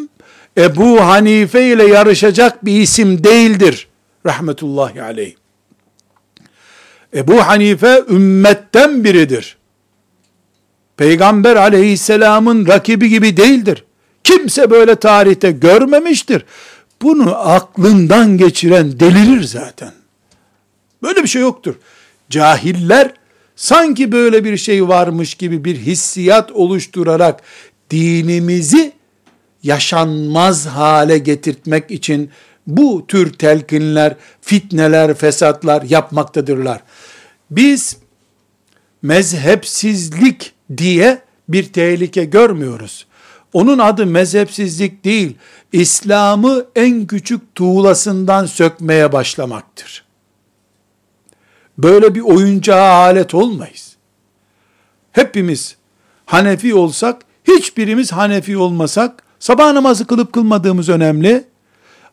Ebu Hanife ile yarışacak bir isim değildir. Rahmetullahi aleyh. Ebu Hanife ümmetten biridir. Peygamber aleyhisselamın rakibi gibi değildir. Kimse böyle tarihte görmemiştir. Bunu aklından geçiren delirir zaten. Böyle bir şey yoktur. Cahiller sanki böyle bir şey varmış gibi bir hissiyat oluşturarak dinimizi yaşanmaz hale getirtmek için bu tür telkinler, fitneler, fesatlar yapmaktadırlar. Biz mezhepsizlik diye bir tehlike görmüyoruz. Onun adı mezhepsizlik değil, İslam'ı en küçük tuğlasından sökmeye başlamaktır. Böyle bir oyuncağa alet olmayız. Hepimiz Hanefi olsak, hiçbirimiz Hanefi olmasak, sabah namazı kılıp kılmadığımız önemli,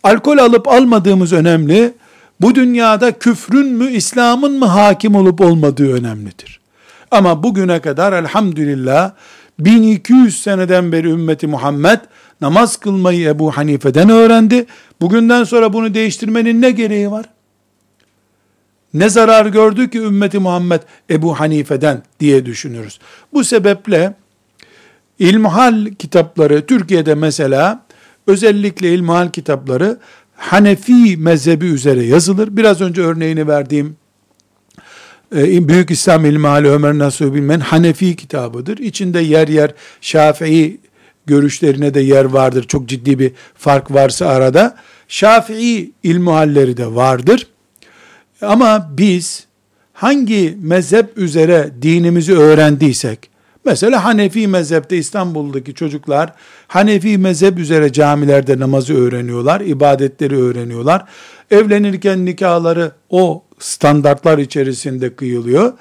alkol alıp almadığımız önemli, bu dünyada küfrün mü, İslam'ın mı hakim olup olmadığı önemlidir. Ama bugüne kadar elhamdülillah 1200 seneden beri ümmeti Muhammed namaz kılmayı Ebu Hanife'den öğrendi. Bugünden sonra bunu değiştirmenin ne gereği var? Ne zarar gördü ki ümmeti Muhammed Ebu Hanife'den diye düşünürüz. Bu sebeple İlmihal kitapları Türkiye'de mesela özellikle İlmihal kitapları Hanefi mezhebi üzere yazılır. Biraz önce örneğini verdiğim e, Büyük İslam İlmihali Ömer Nasuh Bilmen Hanefi kitabıdır. İçinde yer yer Şafii görüşlerine de yer vardır. Çok ciddi bir fark varsa arada. Şafii ilmuhalleri de vardır. Ama biz hangi mezhep üzere dinimizi öğrendiysek, mesela Hanefi mezhepte İstanbul'daki çocuklar Hanefi mezhep üzere camilerde namazı öğreniyorlar, ibadetleri öğreniyorlar. Evlenirken nikahları o standartlar içerisinde kıyılıyor.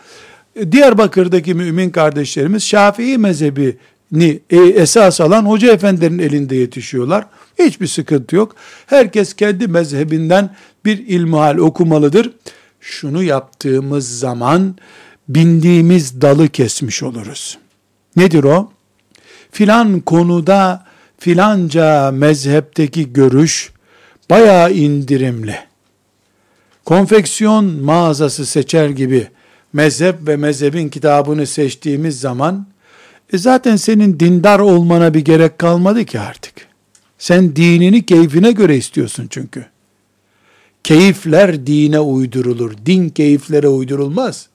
Diyarbakır'daki mümin kardeşlerimiz Şafii mezhebini e, esas alan hoca efendilerin elinde yetişiyorlar. Hiçbir sıkıntı yok. Herkes kendi mezhebinden bir ilmihal okumalıdır. Şunu yaptığımız zaman bindiğimiz dalı kesmiş oluruz. Nedir o? Filan konuda filanca mezhepteki görüş bayağı indirimli. Konfeksiyon mağazası seçer gibi mezhep ve mezhebin kitabını seçtiğimiz zaman e zaten senin dindar olmana bir gerek kalmadı ki artık. Sen dinini keyfine göre istiyorsun çünkü. Keyifler dine uydurulur. Din keyiflere uydurulmaz.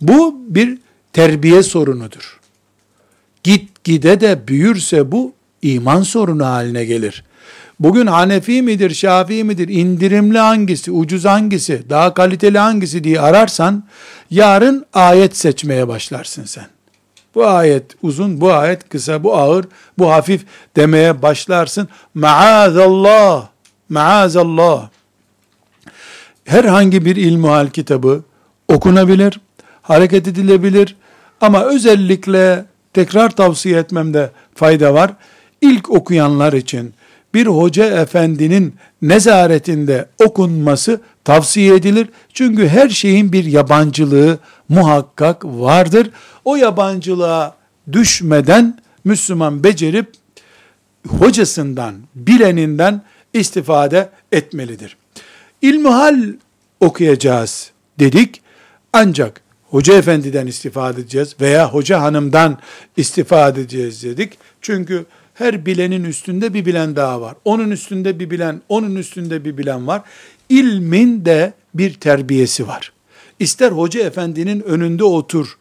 Bu bir terbiye sorunudur. Git gide de büyürse bu iman sorunu haline gelir. Bugün Hanefi midir, Şafii midir, indirimli hangisi, ucuz hangisi, daha kaliteli hangisi diye ararsan, yarın ayet seçmeye başlarsın sen. Bu ayet uzun, bu ayet kısa, bu ağır, bu hafif demeye başlarsın. Maazallah, maazallah. Herhangi bir ilmuhal kitabı okunabilir, hareket edilebilir ama özellikle tekrar tavsiye etmemde fayda var. İlk okuyanlar için bir hoca efendinin nezaretinde okunması tavsiye edilir. Çünkü her şeyin bir yabancılığı muhakkak vardır. O yabancılığa düşmeden Müslüman becerip hocasından, bileninden istifade etmelidir. İlmihal okuyacağız dedik. Ancak hoca efendiden istifade edeceğiz veya hoca hanımdan istifade edeceğiz dedik. Çünkü her bilenin üstünde bir bilen daha var. Onun üstünde bir bilen, onun üstünde bir bilen var. İlmin de bir terbiyesi var. İster hoca efendinin önünde otur,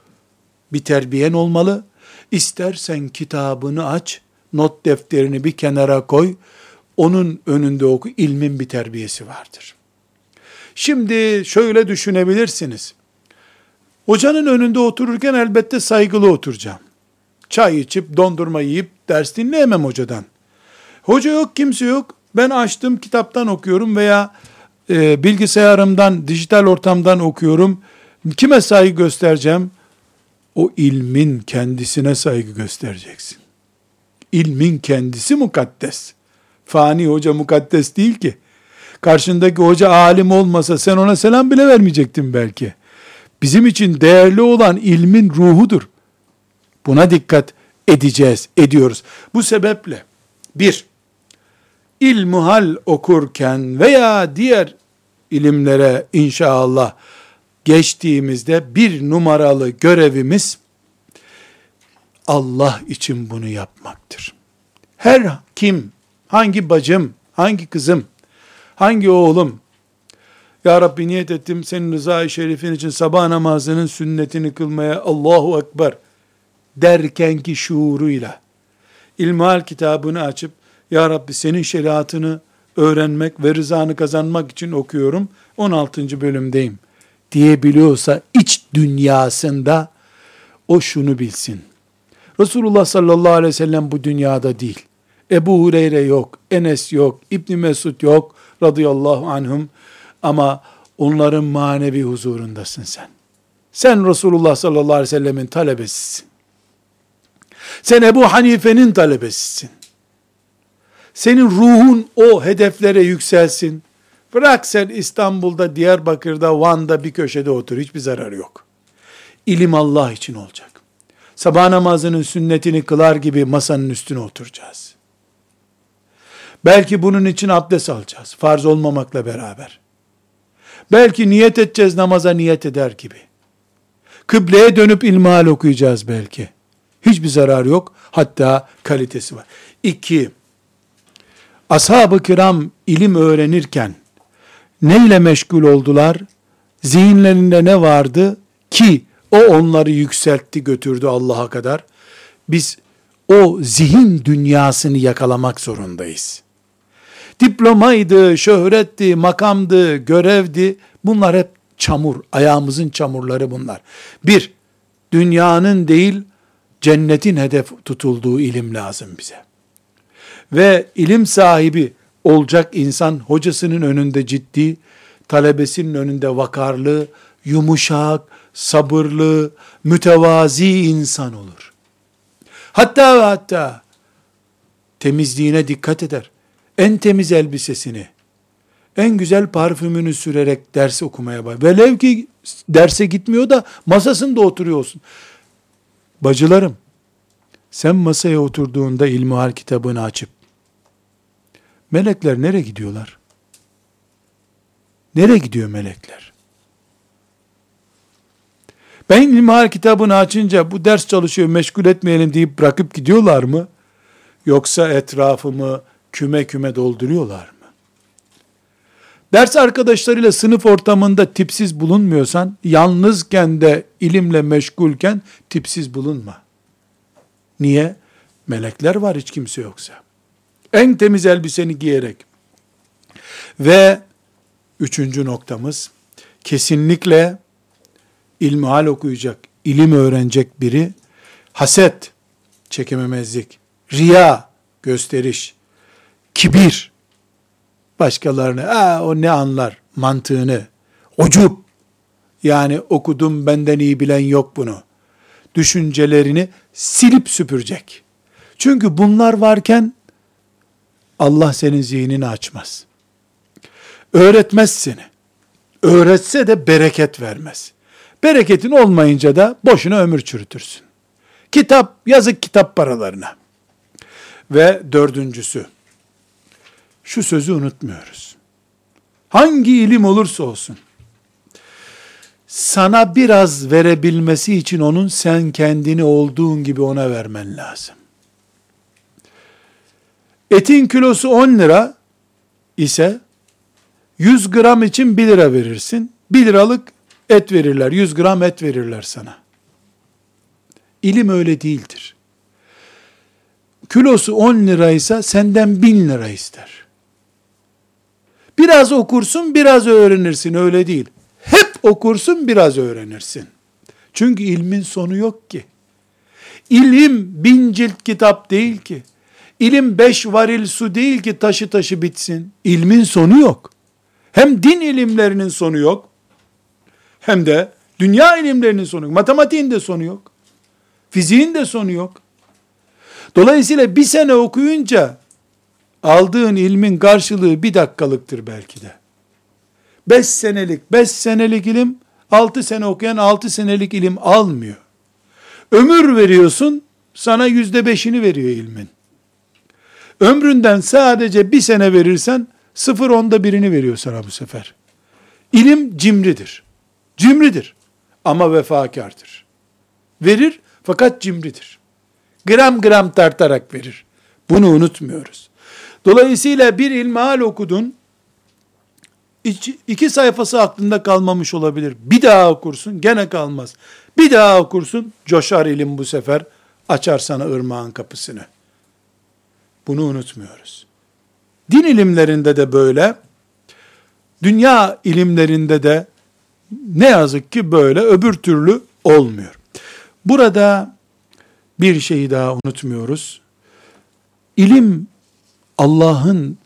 bir terbiyen olmalı. İstersen kitabını aç, not defterini bir kenara koy, onun önünde oku, ilmin bir terbiyesi vardır. Şimdi şöyle düşünebilirsiniz. Hocanın önünde otururken elbette saygılı oturacağım. Çay içip, dondurma yiyip ders dinleyemem hocadan. Hoca yok, kimse yok. Ben açtım, kitaptan okuyorum veya e, bilgisayarımdan, dijital ortamdan okuyorum. Kime saygı göstereceğim? O ilmin kendisine saygı göstereceksin. İlmin kendisi mukaddes. Fani hoca mukaddes değil ki. Karşındaki hoca alim olmasa sen ona selam bile vermeyecektin belki. Bizim için değerli olan ilmin ruhudur. Buna dikkat edeceğiz, ediyoruz. Bu sebeple bir, ilmuhal okurken veya diğer ilimlere inşallah geçtiğimizde bir numaralı görevimiz Allah için bunu yapmaktır. Her kim, hangi bacım, hangi kızım, hangi oğlum, Ya Rabbi niyet ettim senin rızayı şerifin için sabah namazının sünnetini kılmaya Allahu Ekber derken ki şuuruyla ilmihal kitabını açıp Ya Rabbi senin şeriatını öğrenmek ve rızanı kazanmak için okuyorum. 16. bölümdeyim diyebiliyorsa iç dünyasında o şunu bilsin. Resulullah sallallahu aleyhi ve sellem bu dünyada değil. Ebu Hureyre yok, Enes yok, İbni Mesud yok radıyallahu anhum ama onların manevi huzurundasın sen. Sen Resulullah sallallahu aleyhi ve sellemin talebesisin. Sen Ebu Hanife'nin talebesisin. Senin ruhun o hedeflere yükselsin. Bırak sen İstanbul'da, Diyarbakır'da, Van'da bir köşede otur. Hiçbir zararı yok. İlim Allah için olacak. Sabah namazının sünnetini kılar gibi masanın üstüne oturacağız. Belki bunun için abdest alacağız. Farz olmamakla beraber. Belki niyet edeceğiz namaza niyet eder gibi. Kıbleye dönüp ilmihal okuyacağız belki. Hiçbir zarar yok. Hatta kalitesi var. İki, ashab-ı kiram ilim öğrenirken neyle meşgul oldular? Zihinlerinde ne vardı ki o onları yükseltti götürdü Allah'a kadar. Biz o zihin dünyasını yakalamak zorundayız. Diplomaydı, şöhretti, makamdı, görevdi. Bunlar hep çamur, ayağımızın çamurları bunlar. Bir, dünyanın değil, cennetin hedef tutulduğu ilim lazım bize. Ve ilim sahibi olacak insan hocasının önünde ciddi, talebesinin önünde vakarlı, yumuşak, sabırlı, mütevazi insan olur. Hatta ve hatta temizliğine dikkat eder. En temiz elbisesini, en güzel parfümünü sürerek ders okumaya başlar. Velev ki derse gitmiyor da masasında oturuyorsun. Bacılarım, sen masaya oturduğunda ilmihal kitabını açıp, melekler nereye gidiyorlar? Nereye gidiyor melekler? Ben ilmihal kitabını açınca bu ders çalışıyor meşgul etmeyelim deyip bırakıp gidiyorlar mı? Yoksa etrafımı küme küme dolduruyorlar mı? Ders arkadaşlarıyla sınıf ortamında tipsiz bulunmuyorsan, yalnızken de ilimle meşgulken tipsiz bulunma. Niye? Melekler var hiç kimse yoksa. En temiz elbiseni giyerek. Ve üçüncü noktamız, kesinlikle ilmihal okuyacak, ilim öğrenecek biri, haset, çekememezlik, riya, gösteriş, kibir, başkalarını, Aa, o ne anlar mantığını, ucup, yani okudum benden iyi bilen yok bunu, düşüncelerini silip süpürecek. Çünkü bunlar varken Allah senin zihnini açmaz. Öğretmez seni. Öğretse de bereket vermez. Bereketin olmayınca da boşuna ömür çürütürsün. Kitap, yazık kitap paralarına. Ve dördüncüsü, şu sözü unutmuyoruz. Hangi ilim olursa olsun, sana biraz verebilmesi için onun sen kendini olduğun gibi ona vermen lazım. Etin kilosu 10 lira ise 100 gram için 1 lira verirsin. 1 liralık et verirler. 100 gram et verirler sana. İlim öyle değildir. Kilosu 10 liraysa senden 1000 lira ister. Biraz okursun, biraz öğrenirsin. Öyle değil. Hep okursun, biraz öğrenirsin. Çünkü ilmin sonu yok ki. İlim bin cilt kitap değil ki. İlim beş varil su değil ki taşı taşı bitsin. İlmin sonu yok. Hem din ilimlerinin sonu yok. Hem de dünya ilimlerinin sonu yok. Matematiğin de sonu yok. Fiziğin de sonu yok. Dolayısıyla bir sene okuyunca aldığın ilmin karşılığı bir dakikalıktır belki de. Beş senelik, beş senelik ilim, altı sene okuyan altı senelik ilim almıyor. Ömür veriyorsun, sana yüzde beşini veriyor ilmin. Ömründen sadece bir sene verirsen, sıfır onda birini veriyor sana bu sefer. İlim cimridir. Cimridir. Ama vefakardır. Verir fakat cimridir. Gram gram tartarak verir. Bunu unutmuyoruz. Dolayısıyla bir ilmihal okudun, iki, sayfası aklında kalmamış olabilir. Bir daha okursun, gene kalmaz. Bir daha okursun, coşar ilim bu sefer, açar sana ırmağın kapısını. Bunu unutmuyoruz. Din ilimlerinde de böyle, dünya ilimlerinde de ne yazık ki böyle öbür türlü olmuyor. Burada bir şeyi daha unutmuyoruz. İlim Allah'ın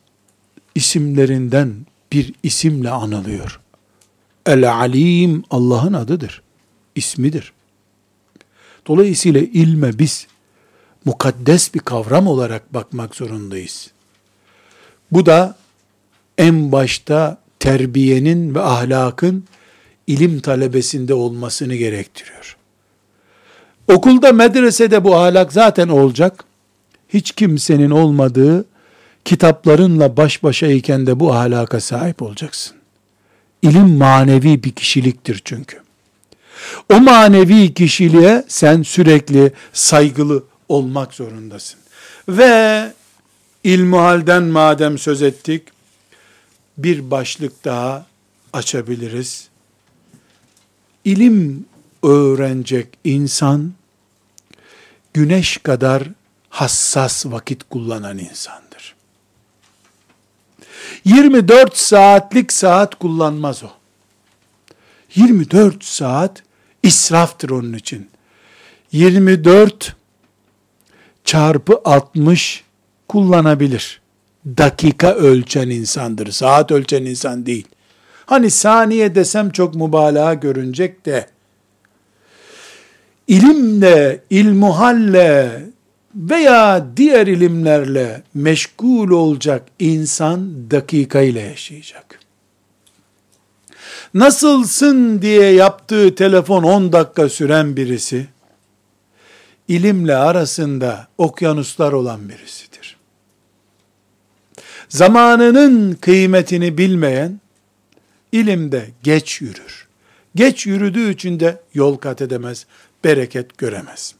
isimlerinden bir isimle anılıyor. El-Alim Allah'ın adıdır, ismidir. Dolayısıyla ilme biz mukaddes bir kavram olarak bakmak zorundayız. Bu da en başta terbiyenin ve ahlakın ilim talebesinde olmasını gerektiriyor. Okulda, medresede bu ahlak zaten olacak. Hiç kimsenin olmadığı kitaplarınla baş başa iken de bu ahlaka sahip olacaksın. İlim manevi bir kişiliktir çünkü. O manevi kişiliğe sen sürekli saygılı olmak zorundasın. Ve ilmuhalden madem söz ettik, bir başlık daha açabiliriz. İlim öğrenecek insan, güneş kadar hassas vakit kullanan insandır. 24 saatlik saat kullanmaz o. 24 saat israftır onun için. 24 çarpı 60 kullanabilir. Dakika ölçen insandır. Saat ölçen insan değil. Hani saniye desem çok mübalağa görünecek de ilimle, ilmuhalle veya diğer ilimlerle meşgul olacak insan dakikayla yaşayacak. Nasılsın diye yaptığı telefon 10 dakika süren birisi, ilimle arasında okyanuslar olan birisidir. Zamanının kıymetini bilmeyen, ilimde geç yürür. Geç yürüdüğü için de yol kat edemez, bereket göremez.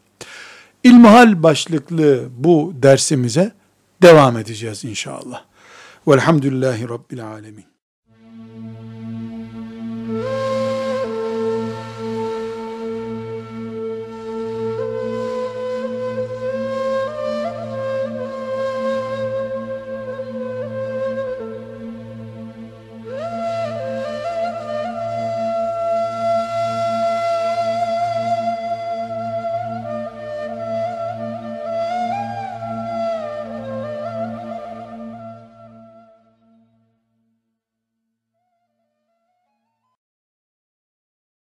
İlmihal başlıklı bu dersimize devam edeceğiz inşallah. Velhamdülillahi Rabbil Alemin.